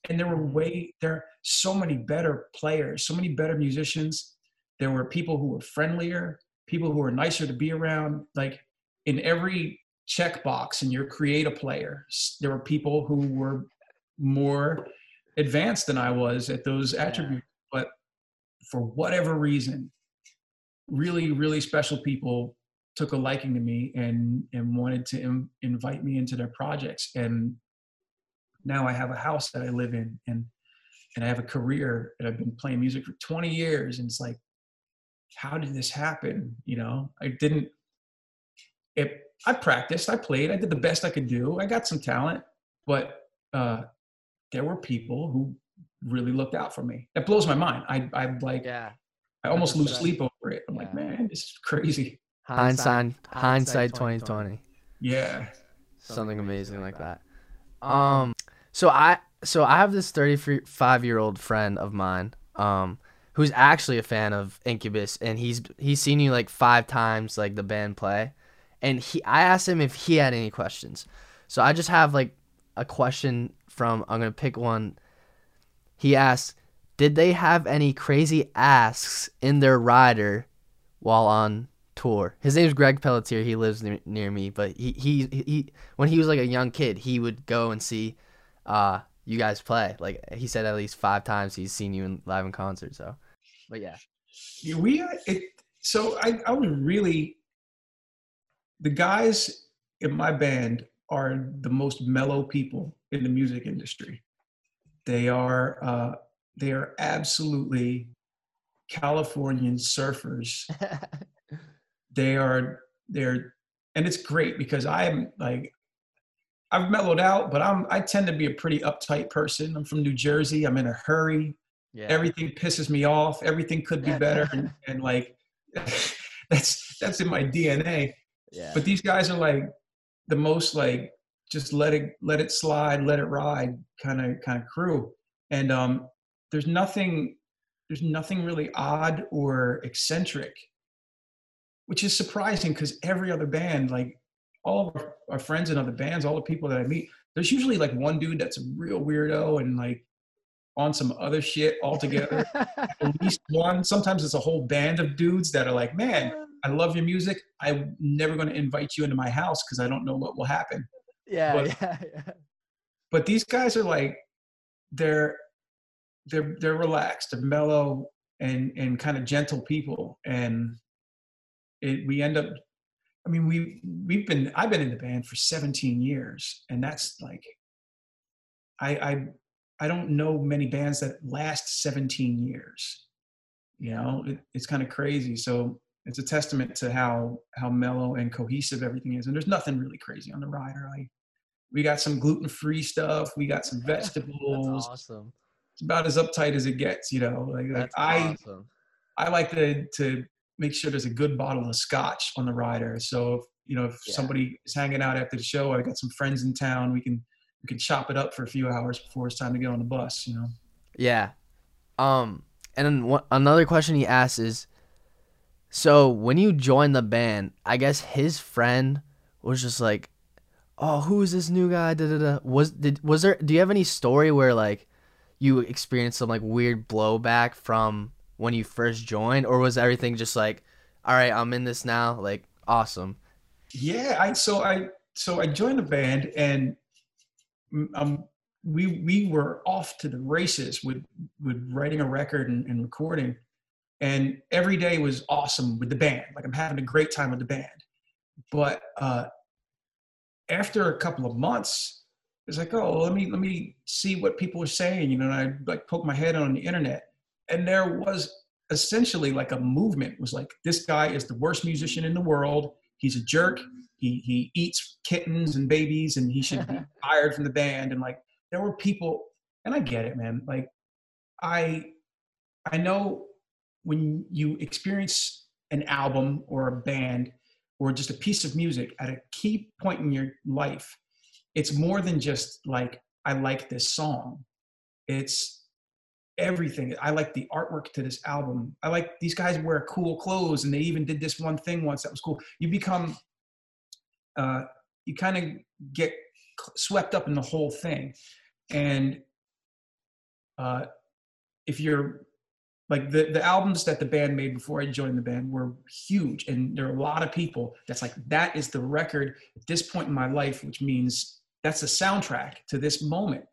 And there were way there are so many better players, so many better musicians. There were people who were friendlier, people who were nicer to be around. Like in every checkbox in your create a player, there were people who were more advanced than I was at those attributes. But for whatever reason, really, really special people took a liking to me and and wanted to Im- invite me into their projects. And now I have a house that I live in, and and I have a career, and I've been playing music for 20 years. And it's like, how did this happen? You know, I didn't. It. I practiced. I played. I did the best I could do. I got some talent, but uh, there were people who really looked out for me. That blows my mind. I I like yeah. I almost lose 100%. sleep over it. I'm like, man, this is crazy. Hindsight, hindsight, twenty twenty. Yeah. something amazing like that. Um, so I so I have this 35 year old friend of mine, um, who's actually a fan of Incubus, and he's he's seen you like five times, like the band play, and he I asked him if he had any questions. So I just have like a question from I'm gonna pick one. He asked, "Did they have any crazy asks in their rider while on tour?" His name's Greg Pelletier. He lives near, near me, but he, he he when he was like a young kid, he would go and see uh you guys play. Like he said, at least five times he's seen you in live in concert. So, but yeah, we uh, it, so I, I was really the guys in my band are the most mellow people in the music industry They are uh, they are absolutely Californian surfers. they are they're and it's great because I'm like I've mellowed out, but I'm I tend to be a pretty uptight person. I'm from New Jersey. I'm in a hurry. Yeah. Everything pisses me off. Everything could be better, and, and like that's that's in my DNA. Yeah. But these guys are like the most like just let it let it slide, let it ride kind of kind of crew. And um, there's nothing there's nothing really odd or eccentric, which is surprising because every other band, like all of our, friends in other bands, all the people that I meet, there's usually like one dude that's a real weirdo and like on some other shit altogether. At least one. Sometimes it's a whole band of dudes that are like, man, I love your music. I'm never going to invite you into my house because I don't know what will happen. Yeah, but, yeah, yeah. But these guys are like, they're they're they're relaxed, they're mellow, and and kind of gentle people, and it, we end up. I mean, we we've been I've been in the band for 17 years, and that's like, I I I don't know many bands that last 17 years. You know, it, it's kind of crazy. So it's a testament to how how mellow and cohesive everything is. And there's nothing really crazy on the rider. Like we got some gluten free stuff. We got some vegetables. Awesome. It's about as uptight as it gets. You know, like, like I awesome. I like to to make sure there's a good bottle of scotch on the rider. So if, you know if yeah. somebody is hanging out after the show, I got some friends in town. We can we can chop it up for a few hours before it's time to get on the bus. You know. Yeah. Um. And then one, another question he asks is so when you joined the band, I guess his friend was just like, "Oh, who is this new guy?" Da, da, da. Was did was there? Do you have any story where like you experienced some like weird blowback from when you first joined, or was everything just like, "All right, I'm in this now," like awesome? Yeah, I so I so I joined the band and um we we were off to the races with with writing a record and, and recording. And every day was awesome with the band. Like i'm having a great time with the band. But uh, after a couple of months it's like oh let me let me see what people are saying you know and i like poke my head on the internet. And there was essentially like a movement. Was like this guy is the worst musician in the world. He's a jerk he he eats kittens and babies and he should be fired from the band and like there were people and i get it man like i i know when you experience an album or a band or just a piece of music at a key point in your life, it's more than just like, I like this song. It's everything. I like the artwork to this album. I like these guys wear cool clothes and they even did this one thing once that was cool. You become, uh, you kind of get swept up in the whole thing. And uh, if you're like the, the albums that the band made before I joined the band were huge. And there are a lot of people that's like, that is the record at this point in my life, which means that's the soundtrack to this moment.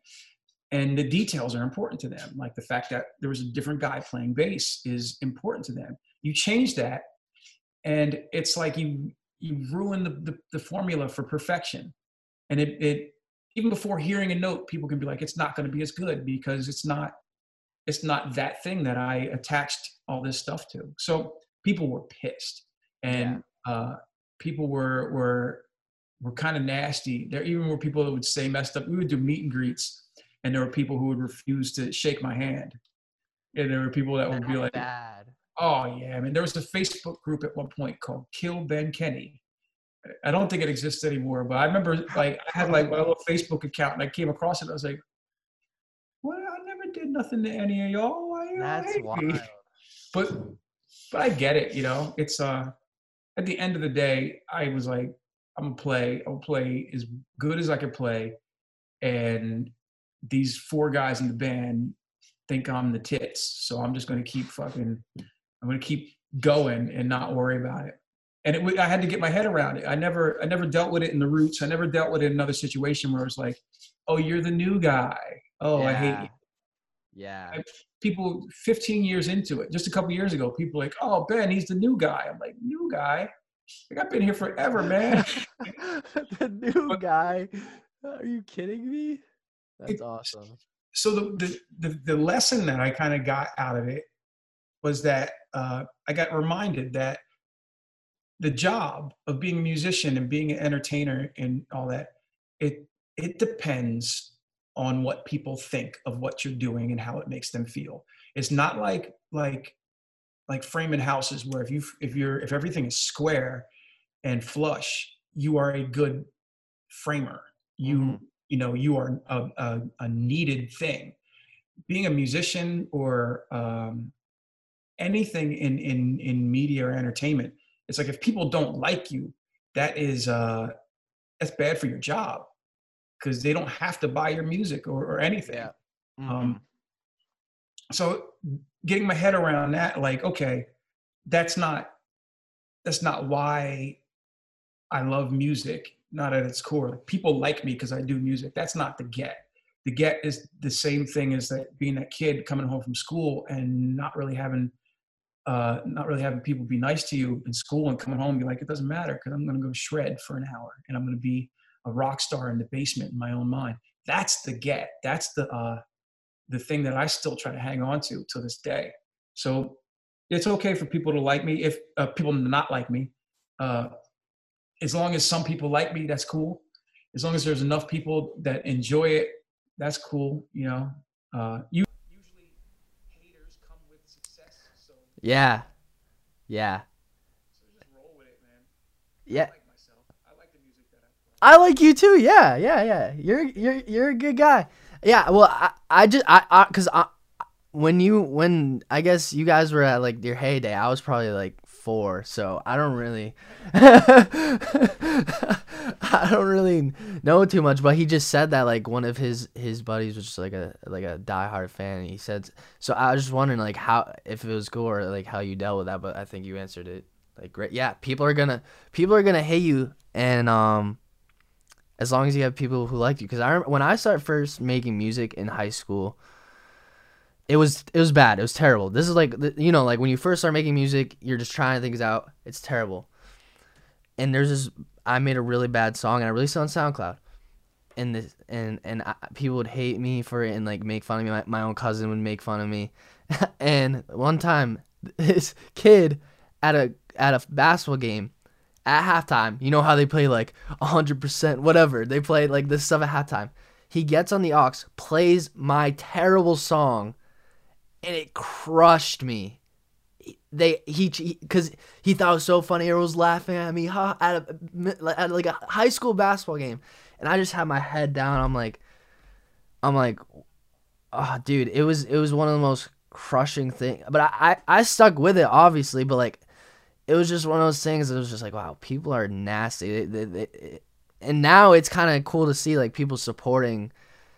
And the details are important to them. Like the fact that there was a different guy playing bass is important to them. You change that, and it's like you you ruin the, the, the formula for perfection. And it, it even before hearing a note, people can be like, it's not going to be as good because it's not it's not that thing that I attached all this stuff to. So people were pissed, and yeah. uh, people were were were kind of nasty. There even were people that would say messed up. We would do meet and greets, and there were people who would refuse to shake my hand. And there were people that would be like, bad. "Oh yeah." I mean, there was a Facebook group at one point called "Kill Ben Kenny." I don't think it exists anymore, but I remember like I had like my little Facebook account, and I came across it. I was like, "Well, I never did nothing to any of y'all. Why That's wild. But but I get it. You know, it's uh at the end of the day, I was like, I'm gonna play. I'll play as good as I can play, and these four guys in the band think I'm the tits. So I'm just gonna keep fucking. I'm gonna keep going and not worry about it. And it, I had to get my head around it. I never, I never dealt with it in the roots. I never dealt with it in another situation where it was like, "Oh, you're the new guy. Oh, yeah. I hate you." Yeah. People 15 years into it, just a couple years ago, people like, oh, Ben, he's the new guy. I'm like, new guy? Like, I've been here forever, man. the new guy? Are you kidding me? That's it, awesome. so the, the the the lesson that I kind of got out of it was that uh, I got reminded that the job of being a musician and being an entertainer and all that it it depends on what people think of what you're doing and how it makes them feel. It's not like like like framing houses where if you if you're if everything is square and flush you are a good framer. You mm-hmm. you know you are a, a, a, needed thing. Being a musician or um, anything in in in media or entertainment it's like if people don't like you that is uh that's bad for your job because they don't have to buy your music or, or anything yeah. Um, mm-hmm. um so getting my head around that like okay that's not that's not why i love music not at its core like people like me because i do music that's not the get the get is the same thing as that being that kid coming home from school and not really having uh, not really having people be nice to you in school and coming home and be like, it doesn't matter because I'm going to go shred for an hour and I'm going to be a rock star in the basement in my own mind. That's the get. That's the uh, the thing that I still try to hang on to to this day. So it's okay for people to like me if uh, people not like me. Uh, as long as some people like me, that's cool. As long as there's enough people that enjoy it, that's cool. You know, uh, you usually haters come with success. So yeah, yeah. So just roll with it, man. Yeah. I like you too. Yeah, yeah, yeah. You're you're you're a good guy. Yeah. Well, I, I just I I because I when you when I guess you guys were at like your heyday, I was probably like four, so I don't really I don't really know too much. But he just said that like one of his his buddies was just like a like a diehard fan. And he said so. I was just wondering like how if it was cool or like how you dealt with that. But I think you answered it like great. Yeah, people are gonna people are gonna hate you and um as long as you have people who like you. Because I when I started first making music in high school, it was it was bad. It was terrible. This is like you know like when you first start making music, you're just trying things out. It's terrible. And there's this. I made a really bad song and I released it on SoundCloud. And this and and I, people would hate me for it and like make fun of me. My, my own cousin would make fun of me. and one time, this kid at a at a basketball game at halftime, you know how they play like 100%, whatever. They play like this stuff at halftime. He gets on the aux, plays my terrible song, and it crushed me. They he because he, he, thought it was so funny. Everyone was laughing at me huh, at, a, at like a high school basketball game, and I just had my head down. I'm like, I'm like, oh, dude, it was it was one of the most crushing thing. But I, I I stuck with it obviously, but like it was just one of those things. It was just like, wow, people are nasty. They, they, they, and now it's kind of cool to see like people supporting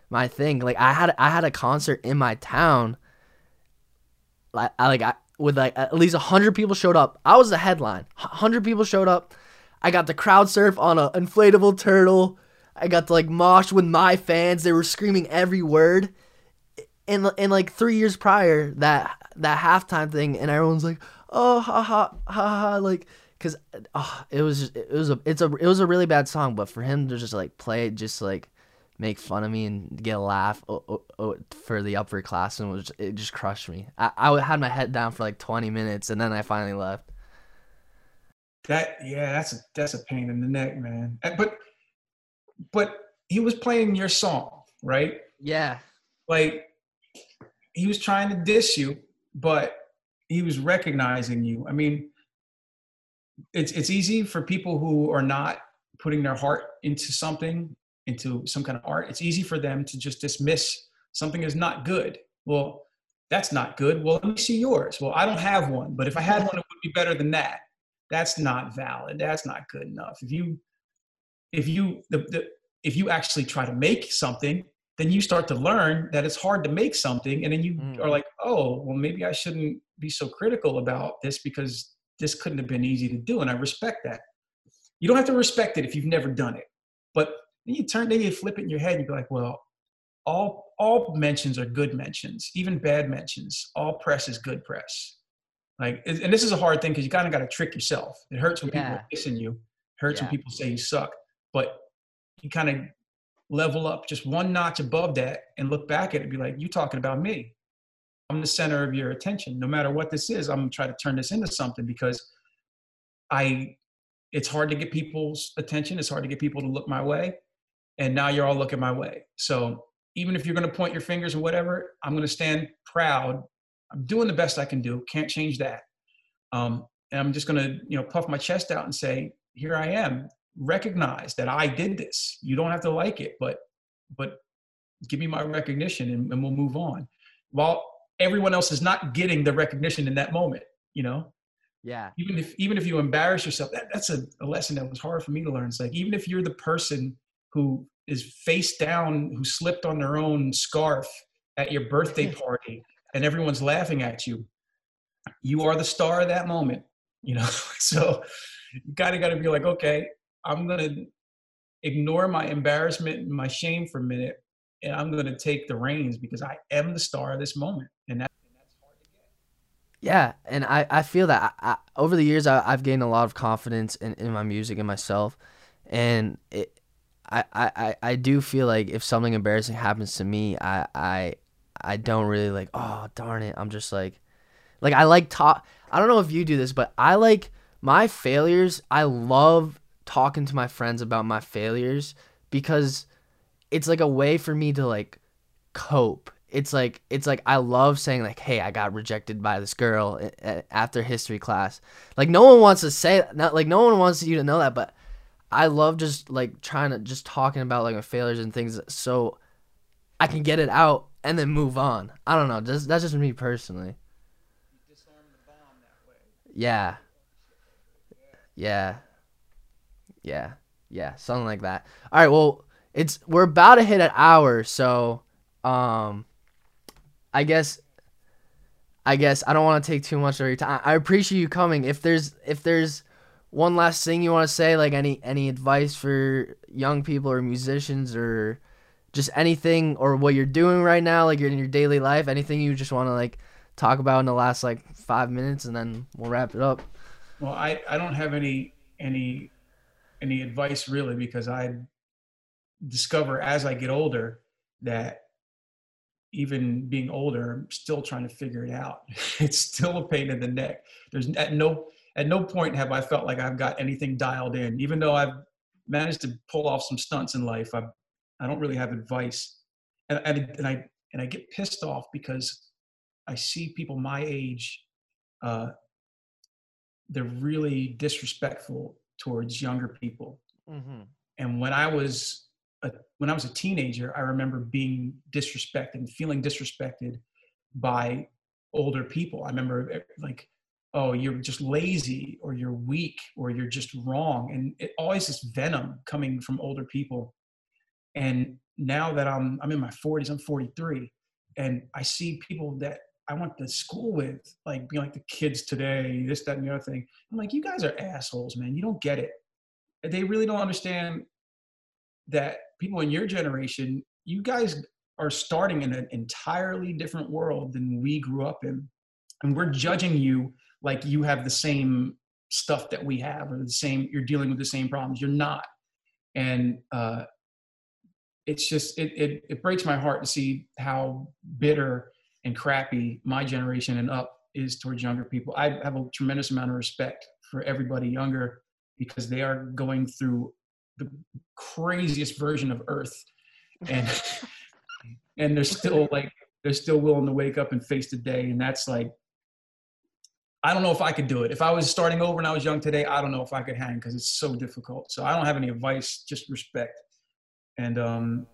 my thing. Like I had I had a concert in my town. Like I like I with like at least hundred people showed up. I was the headline. Hundred people showed up. I got the crowd surf on an inflatable turtle. I got to like mosh with my fans. They were screaming every word. And and like three years prior, that that halftime thing, and everyone's like, oh ha ha ha ha like because oh, uh, it was just, it was a it's a it was a really bad song but for him to just like play it just like make fun of me and get a laugh oh, oh, oh, for the upperclassmen was it just crushed me. I, I had my head down for like 20 minutes and then i finally left. That yeah that's a that's a pain in the neck man. But but he was playing your song right? Yeah. Like he was trying to diss you but he was recognizing you. I mean, it's it's easy for people who are not putting their heart into something, into some kind of art. It's easy for them to just dismiss something as not good. Well, that's not good. Well, let me see yours. Well, I don't have one, but if I had one, it would be better than that. That's not valid. That's not good enough. If you if you the, the if you actually try to make something then you start to learn that it's hard to make something and then you mm. are like oh well maybe i shouldn't be so critical about this because this couldn't have been easy to do and i respect that you don't have to respect it if you've never done it but then you turn then you flip it in your head and you go like well all all mentions are good mentions even bad mentions all press is good press like and this is a hard thing because you kind of got to trick yourself it hurts when yeah. people are dissing you it hurts yeah. when people say you suck but you kind of level up just one notch above that and look back at it and be like, you talking about me. I'm the center of your attention. No matter what this is, I'm gonna try to turn this into something because I it's hard to get people's attention. It's hard to get people to look my way. And now you're all looking my way. So even if you're gonna point your fingers or whatever, I'm gonna stand proud. I'm doing the best I can do. Can't change that. Um, and I'm just gonna, you know, puff my chest out and say, here I am. Recognize that I did this. You don't have to like it, but but give me my recognition and, and we'll move on. While everyone else is not getting the recognition in that moment, you know? Yeah. Even if even if you embarrass yourself, that, that's a, a lesson that was hard for me to learn. It's like even if you're the person who is face down, who slipped on their own scarf at your birthday party and everyone's laughing at you, you are the star of that moment, you know? so you gotta gotta be like, okay, I'm gonna ignore my embarrassment and my shame for a minute and I'm gonna take the reins because I am the star of this moment. And that Yeah, and I, I feel that I, I, over the years I, I've gained a lot of confidence in, in my music and myself, and it, I, I, I do feel like if something embarrassing happens to me, I, I I don't really like oh darn it I'm just like like I like talk I don't know if you do this but I like my failures I love talking to my friends about my failures because it's like a way for me to like cope it's like it's like I love saying like, "Hey, I got rejected by this girl eh, eh, after history class." Like no one wants to say not like no one wants you to know that, but I love just like trying to just talking about like my failures and things so I can get it out and then move on. I don't know. That's that's just me personally. Yeah. Yeah. Yeah. Yeah, something like that. All right, well, it's we're about to hit an hour, so um I guess I guess I don't want to take too much of your time. I appreciate you coming. If there's if there's one last thing you want to say, like any any advice for young people or musicians or just anything or what you're doing right now, like you're in your daily life, anything you just want to like talk about in the last like five minutes, and then we'll wrap it up. Well, I I don't have any any any advice really because I discover as I get older that even being older, I'm still trying to figure it out. it's still a pain in the neck. There's at no at no point have I felt like I've got anything dialed in. Even though I've managed to pull off some stunts in life, I I don't really have advice, and, and and I and I get pissed off because I see people my age. Uh, they're really disrespectful towards younger people. Mm-hmm. And when I was a, when I was a teenager, I remember being disrespected and feeling disrespected by older people. I remember like, oh, you're just lazy or you're weak or you're just wrong. And it always this venom coming from older people. And now that I'm I'm in my 40s, I'm 43, and I see people that I went to school with, like being like the kids today, this, that, and the other thing. I'm like, you guys are assholes, man. You don't get it. They really don't understand that people in your generation, you guys are starting in an entirely different world than we grew up in. And we're judging you like you have the same stuff that we have or the same, you're dealing with the same problems. You're not. And uh, it's just, it, it, it breaks my heart to see how bitter and crappy my generation and up is towards younger people. I have a tremendous amount of respect for everybody younger because they are going through the craziest version of Earth, and and they're still like they're still willing to wake up and face the day, and that's like I don't know if I could do it. If I was starting over and I was young today, I don't know if I could hang because it's so difficult. So I don't have any advice, just respect. And um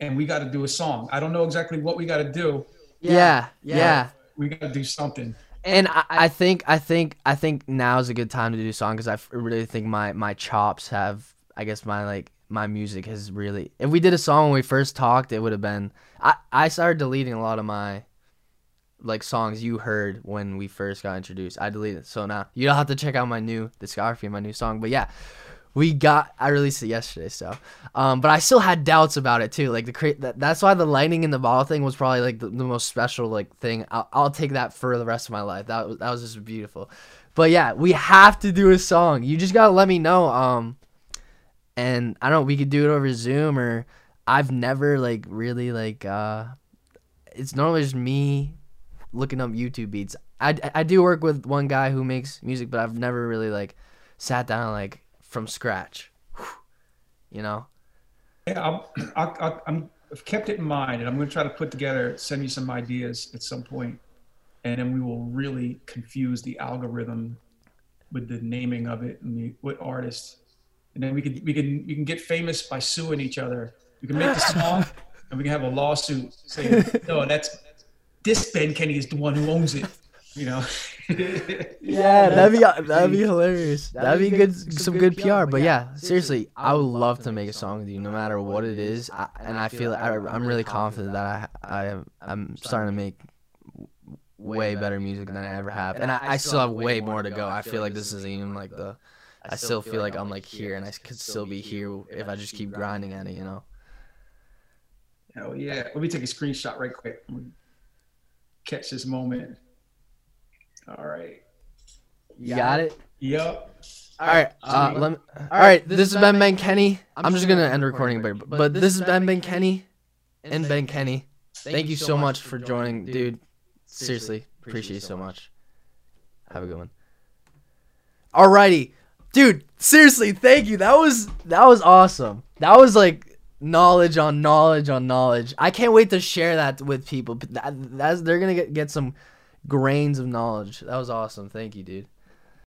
and we got to do a song. I don't know exactly what we got to do. Yeah, yeah. yeah. We got to do something. And I, I think I think I think now is a good time to do a song because I really think my my chops have I guess my like my music has really. If we did a song when we first talked, it would have been. I I started deleting a lot of my like songs you heard when we first got introduced. I deleted. So now you don't have to check out my new discography, my new song. But yeah, we got. I released it yesterday, so. Um, but I still had doubts about it too. Like the create. That, that's why the lightning in the bottle thing was probably like the, the most special like thing. I'll, I'll take that for the rest of my life. That was that was just beautiful. But yeah, we have to do a song. You just gotta let me know. Um and I don't know, we could do it over Zoom or I've never like really like uh it's normally just me looking up YouTube beats. I, I do work with one guy who makes music, but I've never really like sat down like from scratch. You know? Yeah, I'll, I'm, I've kept it in mind, and I'm going to try to put together, send you some ideas at some point, and then we will really confuse the algorithm with the naming of it and the, what artist, and then we can we can we can get famous by suing each other. We can make the song, and we can have a lawsuit saying, "No, that's this Ben Kenny is the one who owns it." You know. yeah, that'd be uh, that'd be hilarious. That'd be good, some good PR. But yeah, seriously, I would love to make a song with you, no matter what it is. I, and I feel I, I'm really confident that I I am I'm starting to make way better music than I ever have, and I, I still have way more to go. I feel like this isn't even like the. I still feel like I'm like here, and I could still be here if I just keep grinding at it, you know. Hell yeah! Let me take a screenshot right quick. Catch this moment. All right. You got it. Yep. All right. Uh, let me, all right. This has been Ben Kenny. I'm just gonna end recording, but but this has been Ben Kenny, and Ben Kenny. Thank you so much for joining, dude. Seriously, appreciate you so much. Have a good one. Alrighty, dude. Seriously, thank you. That was that was awesome. That was like knowledge on knowledge on knowledge. I can't wait to share that with people. That, that's they're gonna get get some grains of knowledge. That was awesome. Thank you, dude.